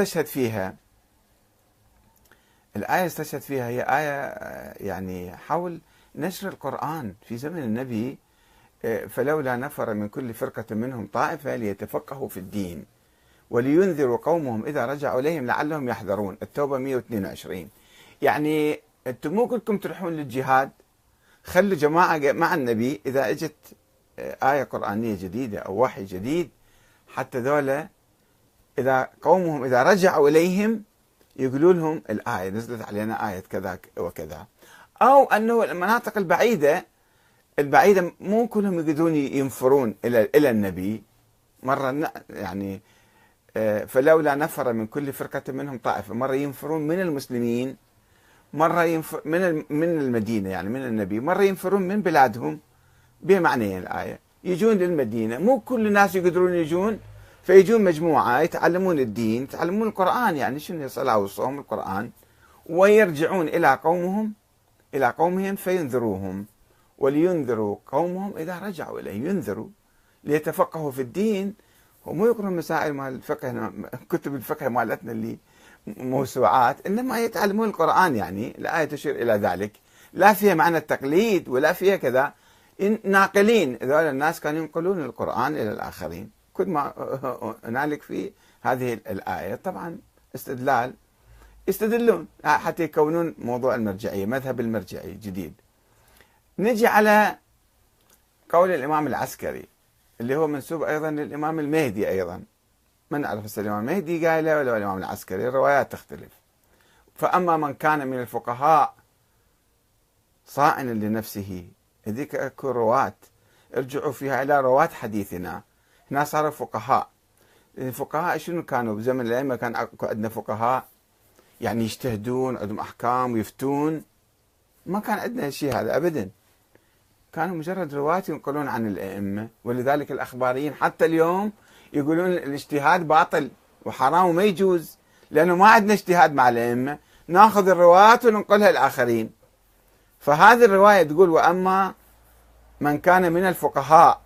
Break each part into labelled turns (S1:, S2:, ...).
S1: استشهد فيها. الآية استشهد فيها هي آية يعني حول نشر القرآن في زمن النبي فلولا نفر من كل فرقة منهم طائفة ليتفقهوا في الدين ولينذروا قومهم إذا رجعوا إليهم لعلهم يحذرون. التوبة 122 يعني أنتم مو كلكم تروحون للجهاد. خلوا جماعة مع النبي إذا إجت آية قرآنية جديدة أو وحي جديد. حتى ذولا إذا قومهم إذا رجعوا إليهم يقولوا لهم الآية نزلت علينا آية كذا وكذا. أو أنه المناطق البعيدة البعيدة مو كلهم يقدرون ينفرون إلى إلى النبي. مرة يعني فلولا نفر من كل فرقة منهم طائفة مرة ينفرون من المسلمين مرة ينفر من من المدينة يعني من النبي مرة ينفرون من بلادهم. بمعنيين الآية يجون للمدينة. مو كل الناس يقدرون يجون فيجون مجموعة يتعلمون الدين يتعلمون القرآن يعني شنو الصلاة والصوم القرآن ويرجعون إلى قومهم إلى قومهم فينذروهم. ولينذروا قومهم إذا رجعوا إليه ينذروا ليتفقهوا في الدين. ومو يقرون مسائل مال الفقه كتب الفقه مالتنا اللي موسوعات إنما يتعلمون القرآن يعني الآية تشير إلى ذلك. لا فيها معنى التقليد ولا فيها كذا. ناقلين ذول الناس كانوا ينقلون القرآن إلى الآخرين. كل ما هنالك في هذه الآية. طبعا استدلال. يستدلون حتى يكونون موضوع المرجعية مذهب المرجعي جديد. نجي على قول الإمام العسكري اللي هو منسوب أيضا للإمام المهدي أيضا. ما نعرف هسه الإمام المهدي؟ قايله ولا الإمام العسكري الروايات تختلف. فأما من كان من الفقهاء صائنا لنفسه هذيك أكو رواة ارجعوا فيها إلى رواة حديثنا. هنا صاروا فقهاء. الفقهاء شنو كانوا؟ بزمن الأئمة كان عندنا فقهاء يعني يجتهدون عندهم أحكام ويفتون. ما كان عندنا شيء هذا ابدا. كانوا مجرد رواة ينقلون عن الأئمة ولذلك الأخباريين حتى اليوم يقولون الاجتهاد باطل وحرام وما يجوز لأنه ما عندنا اجتهاد مع الأئمة. ناخذ الروايات وننقلها الاخرين فهذه الرواية تقول وأما من كان من الفقهاء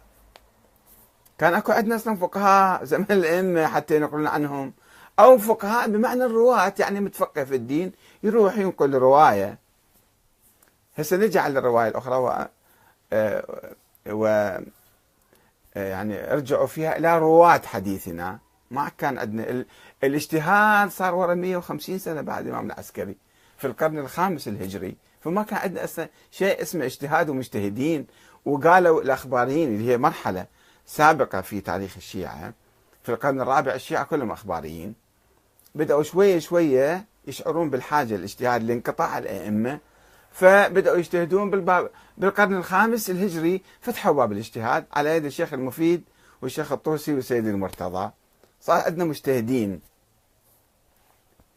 S1: كان أكو عندنا أصلا فقهاء زمن الائمه حتى ينقلون عنهم. أو فقهاء بمعنى الرواة يعني متفقه في الدين يروح ينقل رواية. هسه نجي على الرواية الأخرى و, و... يعني ارجعوا فيها إلى رواة حديثنا. ما كان عندنا الاجتهاد صار ورا 150 سنة بعد الإمام العسكري في القرن الخامس الهجري. فما كان عندنا أصلا شيء اسمه اجتهاد ومجتهدين وقالوا الأخباريين اللي هي مرحلة. سابقة في تاريخ الشيعة في القرن الرابع الشيعة كلهم أخباريين. بدأوا شوية شوية يشعرون بالحاجة للاجتهاد لانقطاع الأئمة فبدأوا يجتهدون بالباب بالقرن الخامس الهجري فتحوا باب الاجتهاد على يد الشيخ المفيد والشيخ الطوسي والسيد المرتضى. صار عندنا مجتهدين.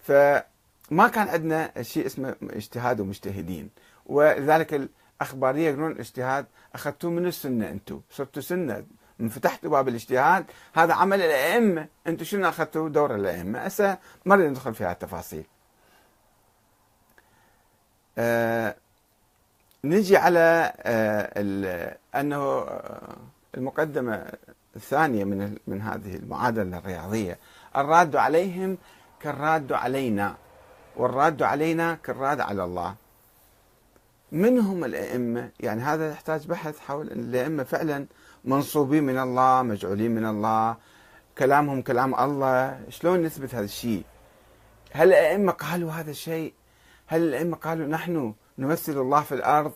S1: فما كان عندنا شيء اسمه اجتهاد ومجتهدين. ولذلك الأخبارية يقولون الاجتهاد أخذتوه من السنة أنتم صرتوا من فتحتوا باب الاجتهاد هذا عمل الأئمة. أنتم شنو أخذتوا؟ دور الأئمة. هسه ما ندخل في التفاصيل. آه نجي على آه أنه آه المقدمة الثانية من من هذه المعادلة الرياضية. الراد عليهم كالراد علينا والراد علينا كالراد على الله. من هم الأئمة؟ يعني هذا يحتاج بحث حول ان الأئمة فعلا منصوبين من الله، مجعولين من الله، كلامهم كلام الله، شلون نثبت هذا الشيء؟ هل الأئمة قالوا هذا الشيء؟ هل الأئمة قالوا نحن نمثل الله في الأرض؟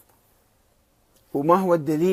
S1: وما هو الدليل؟